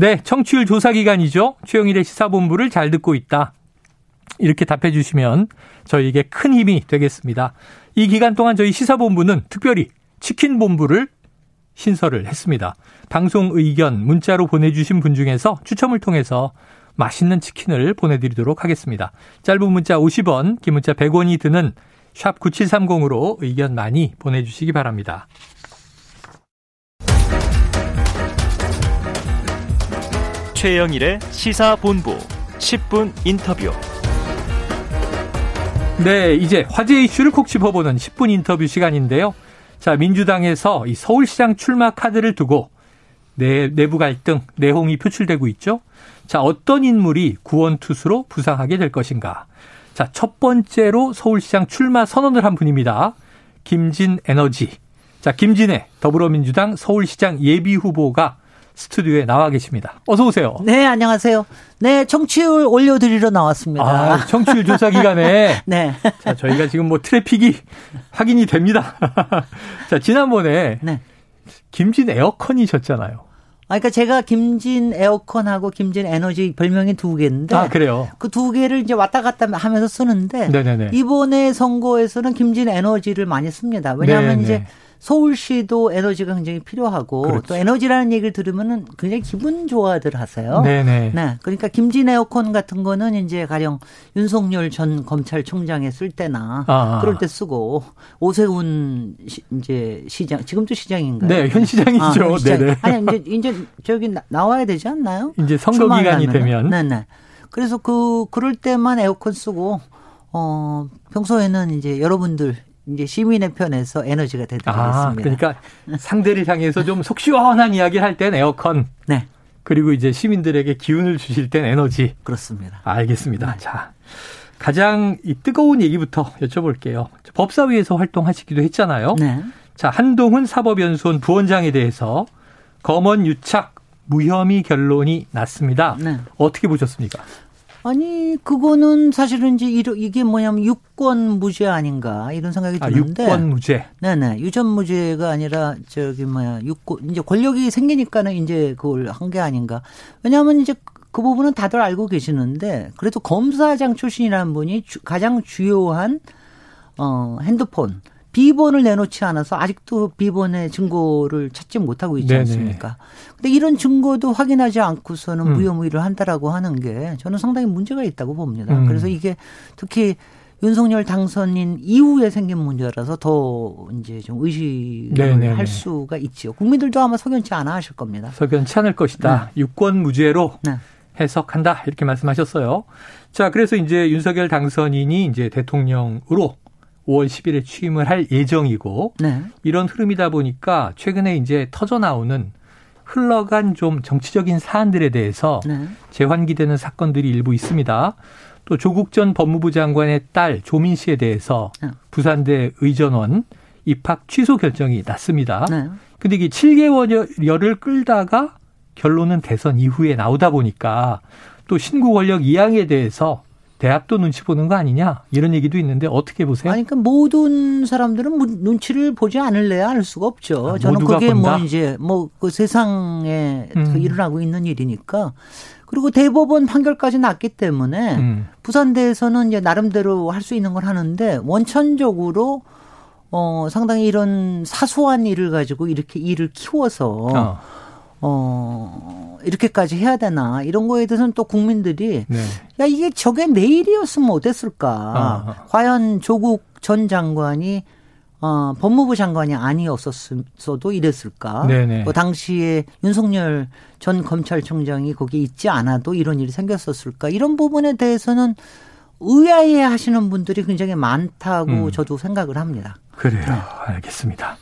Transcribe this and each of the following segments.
네, 청취율 조사 기간이죠. 최영일의 시사본부를 잘 듣고 있다. 이렇게 답해 주시면 저희에게 큰 힘이 되겠습니다. 이 기간 동안 저희 시사본부는 특별히 치킨본부를 신설을 했습니다. 방송 의견 문자로 보내주신 분 중에서 추첨을 통해서 맛있는 치킨을 보내드리도록 하겠습니다. 짧은 문자 50원, 긴 문자 100원이 드는 샵 9730으로 의견 많이 보내주시기 바랍니다. 최영일의 시사본부 10분 인터뷰. 네, 이제 화제 이슈를 콕 짚어보는 10분 인터뷰 시간인데요. 자, 민주당에서 이 서울시장 출마 카드를 두고 내, 내부 갈등, 내홍이 표출되고 있죠. 자, 어떤 인물이 구원투수로 부상하게 될 것인가. 자, 첫 번째로 서울시장 출마 선언을 한 분입니다. 김진 에너지. 자, 김진애 더불어민주당 서울시장 예비 후보가 스튜디오에 나와 계십니다. 어서 오세요. 네, 안녕하세요. 네, 청취율 올려드리러 나왔습니다. 아, 청취율 조사 기간에. 네. 자, 저희가 지금 뭐 트래픽이 확인이 됩니다. 자, 지난번에. 네. 김진 에어컨이셨잖아요. 아, 그러니까 제가 김진 에어컨하고 김진 에너지 별명이 두 개인데. 아, 그래요? 그 두 개를 이제 왔다 갔다 하면서 쓰는데. 네네네. 이번에 선거에서는 김진 에너지를 많이 씁니다. 왜냐하면 네네. 이제 서울시도 에너지가 굉장히 필요하고 그렇죠. 또 에너지라는 얘기를 들으면은 굉장히 기분 좋아들 하세요. 네네. 네. 그러니까 김진 에어컨 같은 거는 이제 가령 윤석열 전 검찰총장에 쓸 때나 아. 그럴 때 쓰고 오세훈 시, 이제 시장 지금도 시장인가요? 네, 현 시장이죠. 아, 현 시장. 네네. 아니 이제 이제 저기 나, 나와야 되지 않나요? 이제 선거 기간이 되면. 네 네. 그래서 그 그럴 때만 에어컨 쓰고 어 평소에는 이제 여러분들 이제 시민의 편에서 에너지가 되도록 아, 그러니까 상대를 향해서 좀 속 시원한 이야기를 할 땐 에어컨. 네. 그리고 이제 시민들에게 기운을 주실 땐 에너지. 그렇습니다. 알겠습니다. 네. 자. 가장 이 뜨거운 얘기부터 여쭤볼게요. 법사위에서 활동하시기도 했잖아요. 네. 자, 한동훈 사법연수원 부원장에 대해서 검언 유착 무혐의 결론이 났습니다. 네. 어떻게 보셨습니까? 아니 그거는 사실은 이제 이게 뭐냐면 유권 무죄 아닌가 이런 생각이 아, 드는데. 유권 무죄. 네네 유전 무죄가 아니라 저기 뭐야 유권 이제 권력이 생기니까는 이제 그걸 한 게 아닌가. 왜냐하면 이제 그 부분은 다들 알고 계시는데 그래도 검사장 출신이라는 분이 주, 가장 주요한 어 핸드폰 비번을 내놓지 않아서 아직도 비번의 증거를 찾지 못하고 있지 네네. 않습니까? 근데 이런 증거도 확인하지 않고서는 음. 무혐의를 한다라고 하는 게 저는 상당히 문제가 있다고 봅니다. 음. 그래서 이게 특히 윤석열 당선인 이후에 생긴 문제라서 더 이제 좀 의식을 네네네. 할 수가 있지요. 국민들도 아마 석연치 않아 하실 겁니다. 석연치 않을 것이다. 네. 유권 무죄로 네. 해석한다. 이렇게 말씀하셨어요. 자, 그래서 이제 윤석열 당선인이 이제 대통령으로 5월 10일에 취임을 할 예정이고 네. 이런 흐름이다 보니까 최근에 이제 터져 나오는 흘러간 좀 정치적인 사안들에 대해서 네. 재환기되는 사건들이 일부 있습니다. 또 조국 전 법무부 장관의 딸 조민 씨에 대해서 네. 부산대 의전원 입학 취소 결정이 났습니다. 네. 근데 이게 7개월여를 끌다가 결론은 대선 이후에 나오다 보니까 또 신구 권력 이양에 대해서 대학도 눈치 보는 거 아니냐 이런 얘기도 있는데 어떻게 보세요? 아니 그러니까 모든 사람들은 눈치를 보지 않을래야 할 수가 없죠. 아, 저는 그게 뭐 본다? 뭐 이제 뭐 그 세상에 음. 일어나고 있는 일이니까 그리고 대법원 판결까지 났기 때문에 음. 부산대에서는 이제 나름대로 할 수 있는 걸 하는데 원천적으로 어 상당히 이런 사소한 일을 가지고 이렇게 일을 키워서 어. 어, 이렇게까지 해야 되나 이런 거에 대해서는 또 국민들이 네. 야 이게 저게 내일이었으면 어땠을까? 아. 과연 조국 전 장관이 어, 법무부 장관이 아니었었어도 이랬을까? 네네. 그 당시에 윤석열 전 검찰총장이 거기에 있지 않아도 이런 일이 생겼었을까? 이런 부분에 대해서는 의아해 하시는 분들이 굉장히 많다고 음. 저도 생각을 합니다. 그래요. 네. 알겠습니다.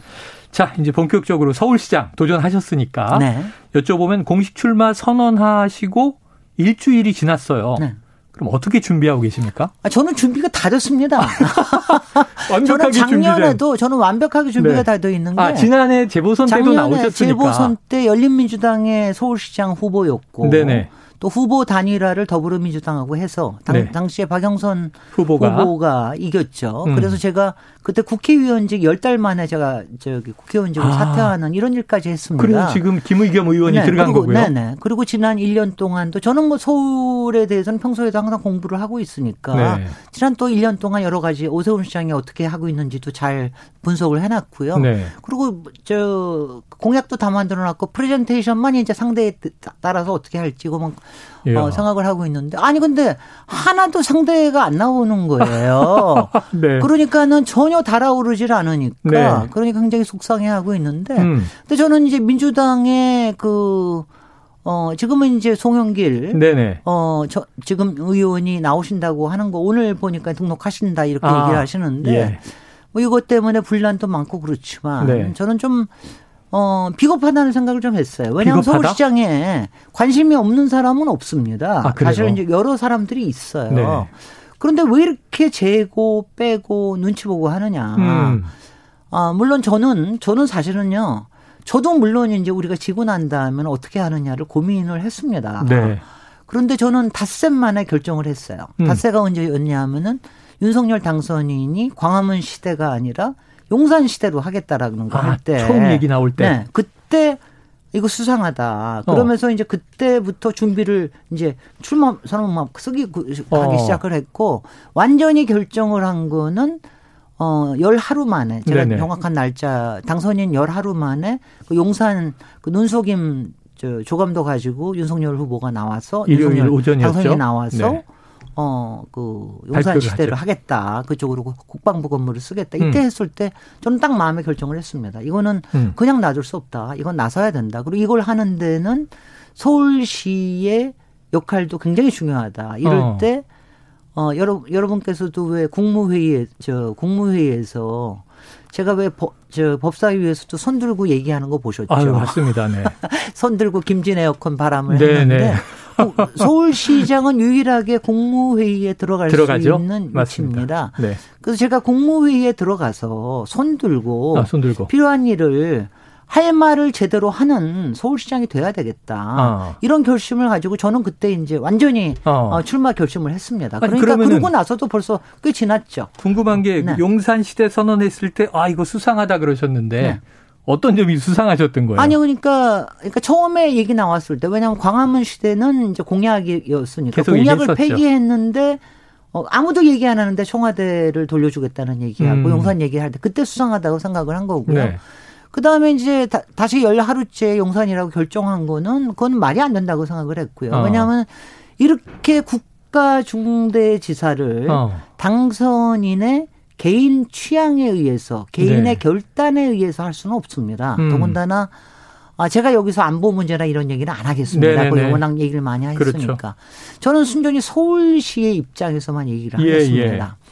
자, 이제 본격적으로 서울시장 도전하셨으니까 네. 여쭤보면 공식 출마 선언하시고 일주일이 지났어요. 네. 그럼 어떻게 준비하고 계십니까? 아, 저는 준비가 다 됐습니다. 저는 작년에도 준비된. 저는 완벽하게 준비가 네. 다돼 있는 게. 아, 지난해 재보선 때도 나오셨으니까. 재보선 때 열린민주당의 서울시장 후보였고. 네네. 또 후보 단일화를 더불어민주당하고 해서 당, 네. 당시에 박영선 후보가, 후보가 이겼죠. 음. 그래서 제가 그때 국회의원직 열 달 만에 제가 저기 국회의원직을 아. 사퇴하는 이런 일까지 했습니다. 그리고 지금 김의겸 의원이 네. 들어간 그리고, 거고요. 네네. 그리고 지난 1년 동안도 저는 뭐 서울에 대해서는 평소에도 항상 공부를 하고 있으니까 네. 지난 또 1년 동안 여러 가지 오세훈 시장이 어떻게 하고 있는지도 잘 분석을 해놨고요. 네. 그리고 저 공약도 다 만들어놨고 프레젠테이션만 이제 상대에 따라서 어떻게 할지 그만 어, 생각을 하고 있는데 아니 근데 하나도 상대가 안 나오는 거예요. 네. 그러니까는 전혀 달아오르질 않으니까 네. 그러니까 굉장히 속상해하고 있는데 음. 근데 저는 이제 민주당의 그 어, 지금은 이제 송영길. 네네. 어, 저, 지금 의원이 나오신다고 하는 거 오늘 보니까 등록하신다 이렇게 아, 얘기를 하시는데. 예. 뭐 이것 때문에 분란도 많고 그렇지만. 네. 저는 좀, 어, 비겁하다는 생각을 좀 했어요. 왜냐하면 비겁하다? 서울시장에 관심이 없는 사람은 없습니다. 아, 사실은 이제 여러 사람들이 있어요. 네. 그런데 왜 이렇게 재고 빼고 눈치 보고 하느냐. 음. 아, 물론 저는, 저는 사실은요. 저도 물론 이제 우리가 지고 난 다음에 어떻게 하느냐를 고민을 했습니다. 네. 그런데 저는 닷새 만에 결정을 했어요. 음. 닷새가 언제였냐 하면은 윤석열 당선인이 광화문 시대가 아니라 용산 시대로 하겠다라는 거 할 때 아, 처음 얘기 나올 때 네, 그때 이거 수상하다. 그러면서 어. 이제 그때부터 준비를 이제 출마 선언 막 쓰기 하기 어. 시작을 했고 완전히 결정을 한 거는 어, 열 하루 만에, 제가 네네. 정확한 날짜, 당선인 열 하루 만에 그 용산 그 눈속임 저 조감도 가지고 윤석열 후보가 나와서 일요일 오전이었죠. 당선이 나와서 네. 어, 그 용산 시대를. 하겠다. 그쪽으로 국방부 건물을 쓰겠다. 이때 음. 했을 때 저는 딱 마음의 결정을 했습니다. 이거는 음. 그냥 놔둘 수 없다. 이건 나서야 된다. 그리고 이걸 하는 데는 서울시의 역할도 굉장히 중요하다. 이럴 어. 때 어, 여러, 여러분께서도 왜 국무회의에, 저, 국무회의에서 제가 왜 법, 저, 법사위에서도 손 들고 얘기하는 거 보셨죠? 아 맞습니다. 네. 손 들고 김진 에어컨 바람을 네, 했는데 네. 서울시장은 유일하게 국무회의에 들어갈 들어가죠? 수 있는 위치입니다. 네. 그래서 제가 국무회의에 들어가서 손 들고, 아, 손 들고 필요한 일을 할 말을 제대로 하는 서울시장이 돼야 되겠다. 어. 이런 결심을 가지고 저는 그때 이제 완전히 어. 어 출마 결심을 했습니다. 그러니까 그러고 나서도 벌써 꽤 지났죠. 궁금한 게 네. 용산 시대 선언했을 때 아 이거 수상하다 그러셨는데 네. 어떤 점이 수상하셨던 거예요? 아니 그러니까 그러니까 처음에 얘기 나왔을 때 왜냐하면 광화문 시대는 이제 공약이었으니까 공약을 폐기했는데 어, 아무도 얘기 안 하는데 청와대를 돌려주겠다는 얘기하고 음. 용산 얘기할 때 그때 수상하다고 생각을 한 거고요. 네. 그 다음에 이제 다, 시열 하루째 용산이라고 결정한 거는 그건 말이 안 된다고 생각을 했고요. 어. 왜냐하면 이렇게 국가 중대지사를 어. 당선인의 개인 취향에 의해서 개인의 네. 결단에 의해서 할 수는 없습니다. 음. 더군다나 아, 제가 여기서 안보 문제나 이런 얘기는 안 하겠습니다. 그 워낙 얘기를 많이. 했으니까. 그렇죠. 저는 순전히 서울시의 입장에서만 얘기를 예, 하겠습니다. 예.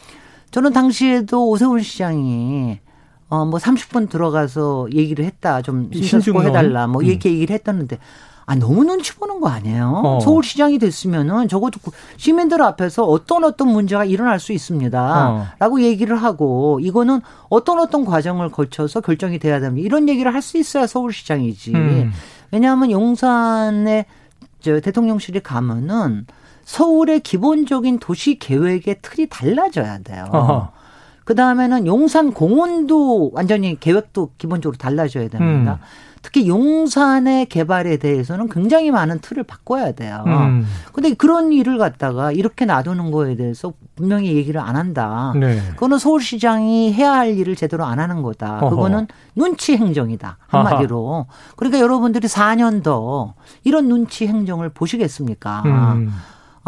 저는 당시에도 오세훈 시장이 어, 뭐 30분 들어가서 얘기를 했다. 좀 신속 해달라. 뭐 음. 이렇게 얘기를 했다는데 아, 너무 눈치 보는 거 아니에요? 어. 서울시장이 됐으면은 적어도 그 시민들 앞에서 어떤 어떤 문제가 일어날 수 있습니다. 어. 라고 얘기를 하고 이거는 어떤 어떤 과정을 거쳐서 결정이 돼야 됩니다. 이런 얘기를 할 수 있어야 서울시장이지. 음. 왜냐하면 용산에 저 대통령실이 가면은 서울의 기본적인 도시 계획의 틀이 달라져야 돼요. 어허. 그 다음에는 용산 공원도 완전히 계획도 기본적으로 달라져야 됩니다. 음. 특히 용산의 개발에 대해서는 굉장히 많은 틀을 바꿔야 돼요. 음. 근데 그런 일을 갖다가 이렇게 놔두는 거에 대해서 분명히 얘기를 안 한다. 네. 그거는 서울시장이 해야 할 일을 제대로 안 하는 거다. 어허. 그거는 눈치 행정이다. 한마디로. 아하. 그러니까 여러분들이 4년 더 이런 눈치 행정을 보시겠습니까? 음.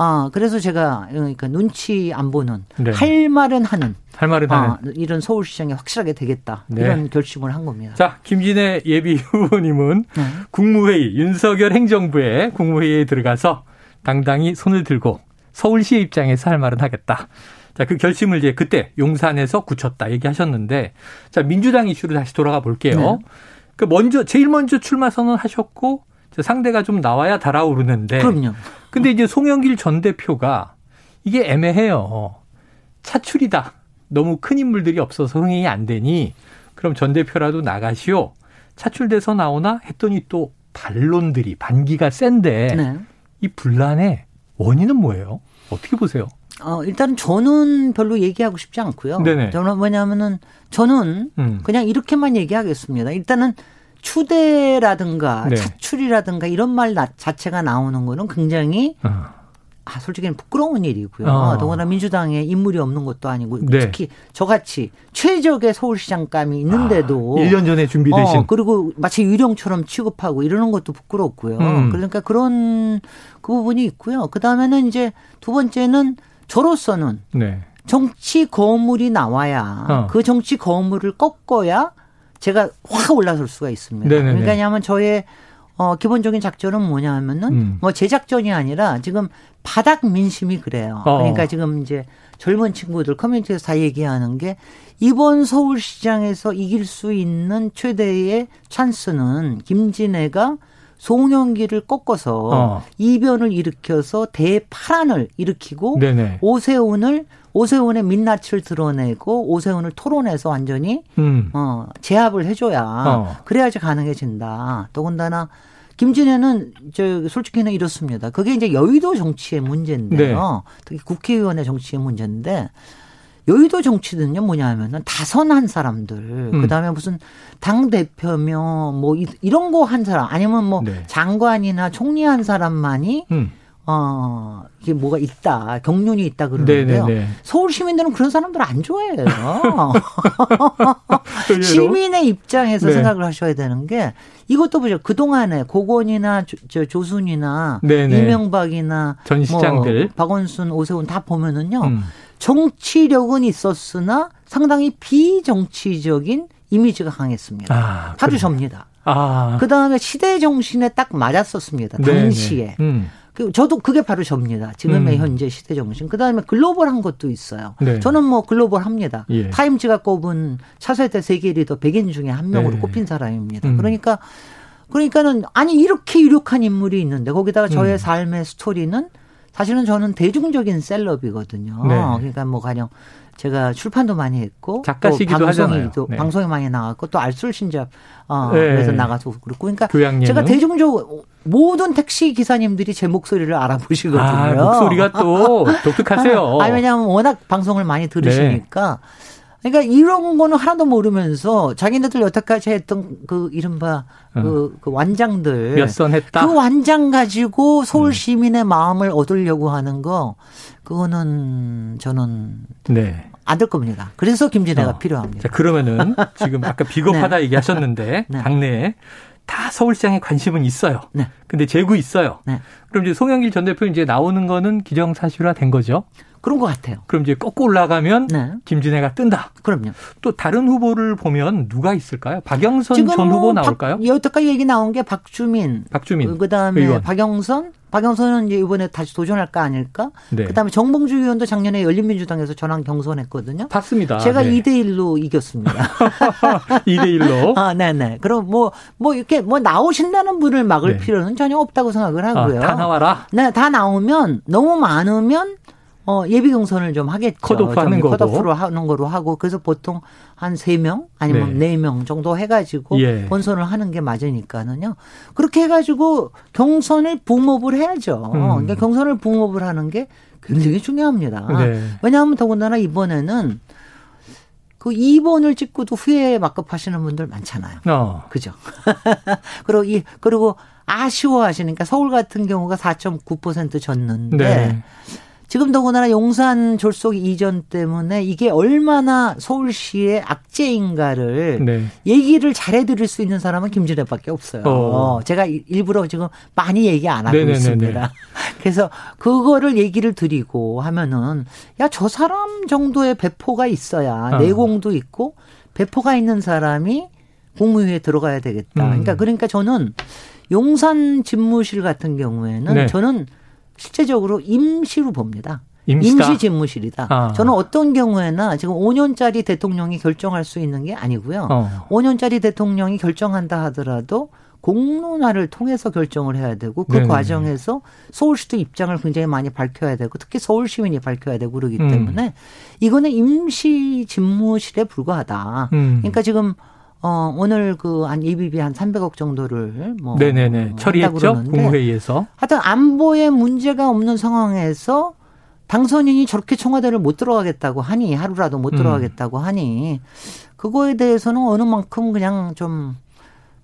아, 그래서 제가 그러니까 눈치 안 보는 네. 할 말은 하는 할 말은 하는 아, 이런 서울시장이 확실하게 되겠다 네. 이런 결심을 한 겁니다. 자, 김진애 예비 후보님은 네. 국무회의 윤석열 행정부의 국무회의에 들어가서 당당히 손을 들고 서울시의 입장에서 할 말은 하겠다. 자, 그 결심을 이제 그때 용산에서 굳혔다 얘기하셨는데 자, 민주당 이슈로 다시 돌아가 볼게요. 네. 그 먼저 제일 먼저 출마 선언하셨고 상대가 좀 나와야 달아오르는데. 그럼요. 근데 이제 송영길 전 대표가 이게 애매해요. 차출이다. 너무 큰 인물들이 없어서 흥행이 안 되니 그럼 전 대표라도 나가시오. 차출돼서 나오나 했더니 또 반론들이 반기가 센데 네. 이 분란의 원인은 뭐예요? 어떻게 보세요? 어, 일단 저는 별로 얘기하고 싶지 않고요. 네네. 저는 뭐냐면은 저는 음. 그냥 이렇게만 얘기하겠습니다. 일단은 추대라든가 네. 차출이라든가 이런 말 자체가 나오는 거는 굉장히 어. 아, 솔직히는 부끄러운 일이고요. 어. 더구나 민주당에 인물이 없는 것도 아니고 네. 특히 저같이 최적의 서울시장감이 있는데도 아, 1년 전에 준비되신 어, 그리고 마치 유령처럼 취급하고 이러는 것도 부끄럽고요. 음. 그러니까 그런 그 부분이 있고요. 그다음에는 이제 두 번째는 저로서는 네. 정치 거물이 나와야 어. 그 정치 거물을 꺾어야 제가 확 올라설 수가 있습니다. 네네네. 그러니까 왜냐하면 저의 어, 기본적인 작전은 뭐냐 하면은 음. 뭐 제작전이 아니라 지금 바닥 민심이 그래요. 어. 그러니까 지금 이제 젊은 친구들 커뮤니티에서 다 얘기하는 게 이번 서울시장에서 이길 수 있는 최대의 찬스는 김진애가 송영기를 꺾어서 어. 이변을 일으켜서 대파란을 일으키고 네네. 오세훈을 오세훈의 민낯을 드러내고 오세훈을 토론해서 완전히 음. 어, 제압을 해줘야 어. 그래야지 가능해진다. 더군다나 김진애는 저 솔직히는 이렇습니다. 그게 이제 여의도 정치의 문제인데요. 네. 특히 국회의원의 정치의 문제인데 여의도 정치는요 뭐냐 하면은 다선한 사람들 음. 그다음에 무슨 당 대표며 뭐 이 런 거 한 사람 아니면 뭐 네. 장관이나 총리 한 사람만이 음. 어, 이게 뭐가 있다, 경륜이 있다 그러는데요. 네네네. 서울 시민들은 그런 사람들 안 좋아해요. 시민의 입장에서 네. 생각을 하셔야 되는 게 이것도 보죠. 그동안에 고건이나 조, 조순이나 네네. 이명박이나 전 시장들 뭐 박원순, 오세훈 다 보면은요. 음. 정치력은 있었으나 상당히 비정치적인 이미지가 강했습니다. 아, 아주 접니다. 아. 그 다음에 시대 정신에 딱 맞았었습니다. 당시에. 음. 그 저도 그게 바로 접니다. 지금의 음. 현재 시대 정신. 그 다음에 글로벌한 것도 있어요. 네. 저는 뭐 글로벌합니다. 예. 타임즈가 꼽은 차세대 세계 리더 100인 중에 한 명으로 네. 꼽힌 사람입니다. 음. 그러니까 그러니까는 아니 이렇게 유력한 인물이 있는데 거기다가 저의 음. 삶의 스토리는 사실은 저는 대중적인 셀럽이거든요. 네. 그러니까 뭐 가령 제가 출판도 많이 했고 작가시기도 방송에도 네. 방송에 많이 나갔고 또 알술 신잡 어 네. 그래서 나가서 그렇고 그러니까 교양예능. 제가 대중적 모든 택시 기사님들이 제 목소리를 알아보시거든요. 아, 목소리가 또 독특하세요. 아, 왜냐하면 워낙 방송을 많이 들으시니까. 네. 그러니까 이런 거는 하나도 모르면서 자기네들 여태까지 했던 그 이른바 어. 그, 그 완장들 몇선 했다. 그 완장 가지고 서울 음. 시민의 음. 마음을 얻으려고 하는 거 그거는 저는 네. 안될 겁니다. 그래서 김진애가 어. 필요합니다. 자, 그러면은 지금 아까 비겁하다 네. 얘기하셨는데 네. 당내에 다 서울시장에 관심은 있어요. 네. 근데 재구 있어요. 네. 그럼 이제 송영길 전 대표 이제 나오는 거는 기정사실화 된 거죠. 그런 것 같아요. 그럼 이제 꺾고 올라가면 네. 김진애가 뜬다. 그럼요. 또 다른 후보를 보면 누가 있을까요? 박영선 전 후보 나올까요? 박, 여태까지 얘기 나온 게 박주민, 박주민, 그다음에 의원. 박영선, 박영선은 이제 이번에 다시 도전할까 아닐까? 네. 그다음에 정봉주 의원도 작년에 열린민주당에서 전환 경선했거든요. 봤습니다. 제가 네. 2대 1로 이겼습니다. 2대 1로. 아, 네, 네. 그럼 뭐뭐 뭐 이렇게 뭐 나오신다는 분을 막을 네. 필요는 전혀 없다고 생각을 하고요. 아, 다 나와라. 네, 다 나오면 너무 많으면 어, 예비 경선을 좀 하겠죠. 컷오프 하는 거고. 컷오프로 하는 거로 하고 그래서 보통 한 세 명 아니면 네 명 정도 해 가지고 예. 본선을 하는 게 맞으니까는요. 그렇게 해 가지고 경선을 붕업을 해야죠. 음. 그러니까 경선을 붕업을 하는 게 굉장히 중요합니다. 네. 왜냐하면 더군다나 이번에는 그 2번을 찍고도 후에 막급하시는 분들 많잖아요. 어. 그죠? 그리고 이 그리고 아쉬워하시니까 서울 같은 경우가 4.9% 졌는데 네. 지금 더군다나 용산 졸속 이전 때문에 이게 얼마나 서울시의 악재인가를 네. 얘기를 잘해드릴 수 있는 사람은 김진애밖에 없어요. 어. 제가 일부러 지금 많이 얘기 안 하고 네네네네. 있습니다. 그래서 그거를 얘기를 드리고 하면은 야 저 사람 정도의 배포가 있어야 어. 내공도 있고 배포가 있는 사람이 국무회에 들어가야 되겠다. 음. 그러니까 그러니까 저는 용산 집무실 같은 경우에는 네. 저는 실제적으로 임시로 봅니다. 임시다? 임시 집무실이다. 아. 저는 어떤 경우에나 지금 5년짜리 대통령이 결정할 수 있는 게 아니고요. 어. 5년짜리 대통령이 결정한다 하더라도 공론화를 통해서 결정을 해야 되고 그 네네. 과정에서 서울시도 입장을 굉장히 많이 밝혀야 되고 특히 서울 시민이 밝혀야 되고 그러기 음. 때문에 이거는 임시 집무실에 불과하다. 음. 그러니까 지금 어, 오늘 그한 EBB 한 300억 정도를 뭐 네네네 처리했죠 국무회의에서. 하여튼 안보에 문제가 없는 상황에서 당선인이 저렇게 청와대를 못 들어가겠다고 하니 하루라도 못 음. 들어가겠다고 음. 하니 그거에 대해서는 어느 만큼 그냥 좀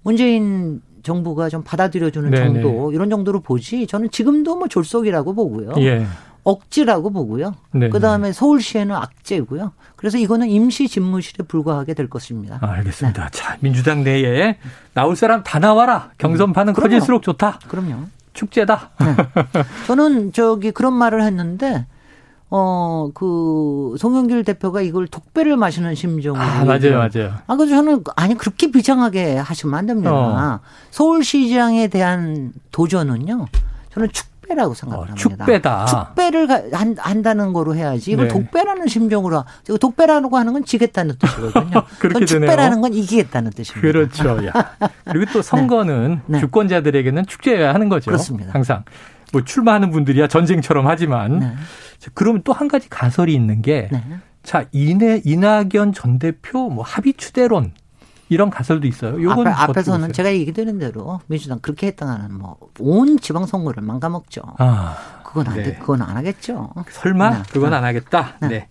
문재인 정부가 좀 받아들여주는 네네. 정도 이런 정도로 보지 저는 지금도 뭐 졸속이라고 보고요. 예. 억지라고 보고요. 그 다음에 서울시에는 악재고요. 그래서 이거는 임시 집무실에 불과하게 될 것입니다. 아, 알겠습니다. 네. 자, 민주당 내에 나올 사람 다 나와라. 경선판은 음, 커질수록 좋다. 그럼요. 축제다. 네. 저는 저기 그런 말을 했는데 어, 그, 송영길 대표가 이걸 독배를 마시는 심정으로. 아, 맞아요, 맞아요. 아, 그래서 저는, 아니, 그렇게 비장하게 하시면 안 됩니다. 어. 서울시장에 대한 도전은요, 저는 축 배라고 생각을 어, 합니다. 축배다. 축배를 한, 한다는 거로 해야지. 이걸 네. 독배라는 심정으로. 독배라고 하는 건 지겠다는 뜻이거든요. 그렇게 축배라는 건 이기겠다는 뜻입니다. 그렇죠. 야. 그리고 또 선거는 네. 네. 주권자들에게는 축제여야 하는 거죠. 그렇습니다. 항상. 뭐 출마하는 분들이야 전쟁처럼 하지만. 네. 그러면 또 한 가지 가설이 있는 게, 네. 자, 이내, 이낙연 전 대표 뭐 합의 추대론 이런 가설도 있어요. 요건 앞에, 서는 제가 얘기드린 대로 민주당 그렇게 했다가는 뭐 온 지방선거를 망가먹죠. 아, 그건 안, 네. 그건 안 하겠죠. 설마 네. 그건 안 하겠다. 네. 네.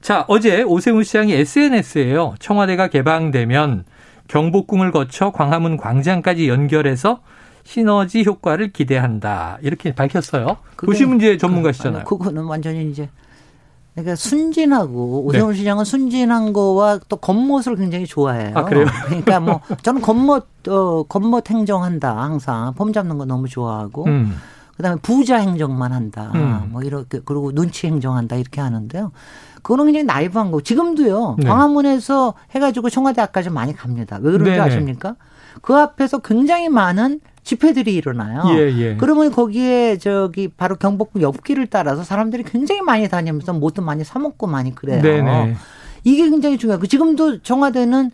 자, 어제 오세훈 시장이 SNS에요. 청와대가 개방되면 경복궁을 거쳐 광화문 광장까지 연결해서 시너지 효과를 기대한다. 이렇게 밝혔어요. 도시 문제 전문가시잖아요. 그, 그거는 완전히 이제 그러니까 순진하고 오세훈 네. 시장은 순진한 거와 또 겉멋을 굉장히 좋아해요. 아, 그래요? 그러니까 뭐 저는 겉멋 어 겉멋 행정한다 항상 폼 잡는 거 너무 좋아하고 음. 그다음에 부자 행정만 한다. 음. 뭐 이렇게 그리고 눈치 행정한다 이렇게 하는데요. 그거는 굉장히 나이브한 거. 지금도요. 네. 광화문에서 해가지고 청와대 앞까지 많이 갑니다. 왜 그런지 네네. 아십니까? 그 앞에서 굉장히 많은 집회들이 일어나요. 예, 예. 그러면 거기에 저기 바로 경복궁 옆길을 따라서 사람들이 굉장히 많이 다니면서 뭐도 많이 사 먹고 많이 그래요. 네네. 이게 굉장히 중요하고 지금도 청와대는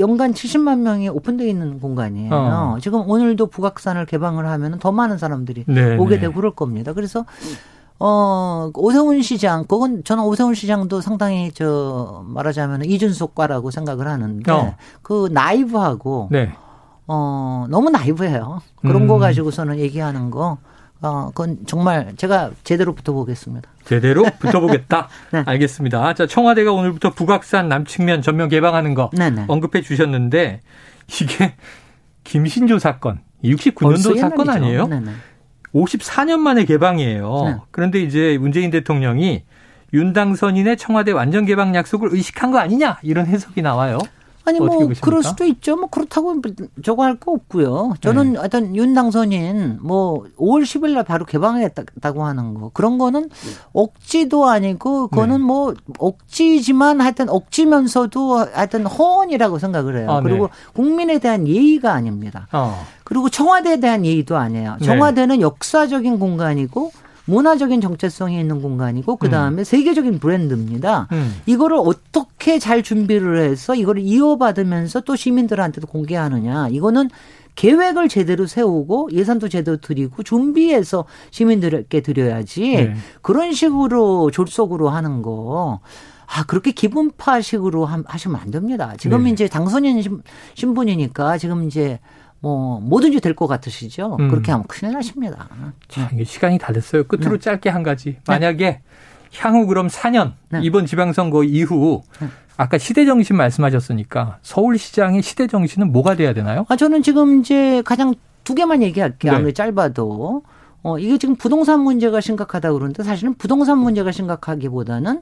연간 70만 명이 오픈되어 있는 공간이에요. 어. 지금 오늘도 북악산을 개방을 하면 더 많은 사람들이 네네. 오게 되고 그럴 겁니다. 그래서 어, 오세훈 시장, 그건 저는 오세훈 시장도 상당히 저 말하자면 이준석과라고 생각을 하는데 어. 그 나이브하고 네. 어, 너무 나이브해요. 그런 음. 거 가지고서는 얘기하는 거. 어, 그건 정말 제가 제대로 붙어보겠습니다. 제대로 붙어보겠다? 네. 알겠습니다. 자, 청와대가 오늘부터 북악산 남측면 전면 개방하는 거 네네. 언급해 주셨는데 이게 김신조 사건, 69년도 사건 아니에요? 네네. 54년 만에 개방이에요. 네. 그런데 이제 문재인 대통령이 윤 당선인의 청와대 완전 개방 약속을 의식한 거 아니냐 이런 해석이 나와요. 아니 뭐 보십니까? 그럴 수도 있죠. 뭐 그렇다고 저거 할 거 없고요. 저는 네. 어떤 윤 당선인 뭐 5월 10일 날 바로 개방했다고 하는 거 그런 거는 억지도 아니고 그거는 네. 뭐 억지지만 하여튼 억지면서도 하여튼 허언이라고 생각을 해요. 아, 네. 그리고 네. 국민에 대한 예의가 아닙니다. 어. 그리고 청와대에 대한 예의도 아니에요. 네. 청와대는 역사적인 공간이고 문화적인 정체성이 있는 공간이고 그 다음에 음. 세계적인 브랜드입니다. 음. 이거를 어떻게 잘 준비를 해서 이거를 이어받으면서 또 시민들한테도 공개하느냐 이거는 계획을 제대로 세우고 예산도 제대로 드리고 준비해서 시민들에게 드려야지 네. 그런 식으로 졸속으로 하는 거. 아, 그렇게 기분파식으로 하시면 안 됩니다. 지금 네. 이제 당선인 신분이니까 지금 이제 뭐 뭐든지 될 것 같으시죠? 음. 그렇게 하면 큰일 나십니다. 자, 이게 시간이 다 됐어요. 끝으로 네. 짧게 한 가지. 네. 만약에 네. 향후 그럼 4년 네. 이번 지방선거 이후 네. 아까 시대 정신 말씀하셨으니까 서울시장의 시대 정신은 뭐가 돼야 되나요? 아 저는 지금 이제 가장 두 개만 얘기할게요. 네. 아무리 짧아도 어 이게 지금 부동산 문제가 심각하다 그러는데 사실은 부동산 문제가 심각하기보다는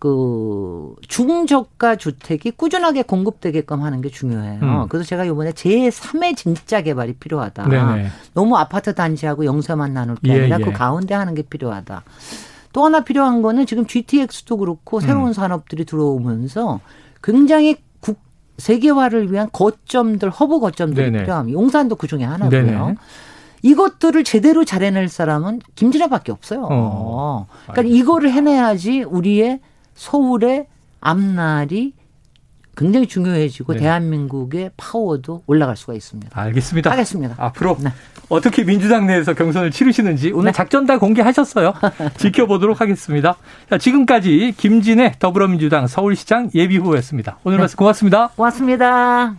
그 중저가 주택이 꾸준하게 공급되게끔 하는 게 중요해요. 음. 그래서 제가 이번에 제3의 진짜 개발이 필요하다. 네네. 너무 아파트 단지하고 영세만 나눌 게 예, 아니라 그 예. 그 가운데 하는 게 필요하다. 또 하나 필요한 거는 지금 GTX도 그렇고 새로운 음. 산업들이 들어오면서 굉장히 국 세계화를 위한 거점들 허브 거점들이 네네. 필요합니다. 용산도 그 중에 하나고요. 네네. 이것들을 제대로 잘해낼 사람은 김진애밖에 없어요. 어. 그러니까 이거를 해내야지 우리의 서울의 앞날이 굉장히 중요해지고 네. 대한민국의 파워도 올라갈 수가 있습니다. 알겠습니다. 하겠습니다. 앞으로 네. 어떻게 민주당 내에서 경선을 치르시는지 오늘 네. 작전 다 공개하셨어요. 지켜보도록 하겠습니다. 자, 지금까지 김진애 더불어민주당 서울시장 예비후보였습니다. 오늘 네. 말씀 고맙습니다. 고맙습니다.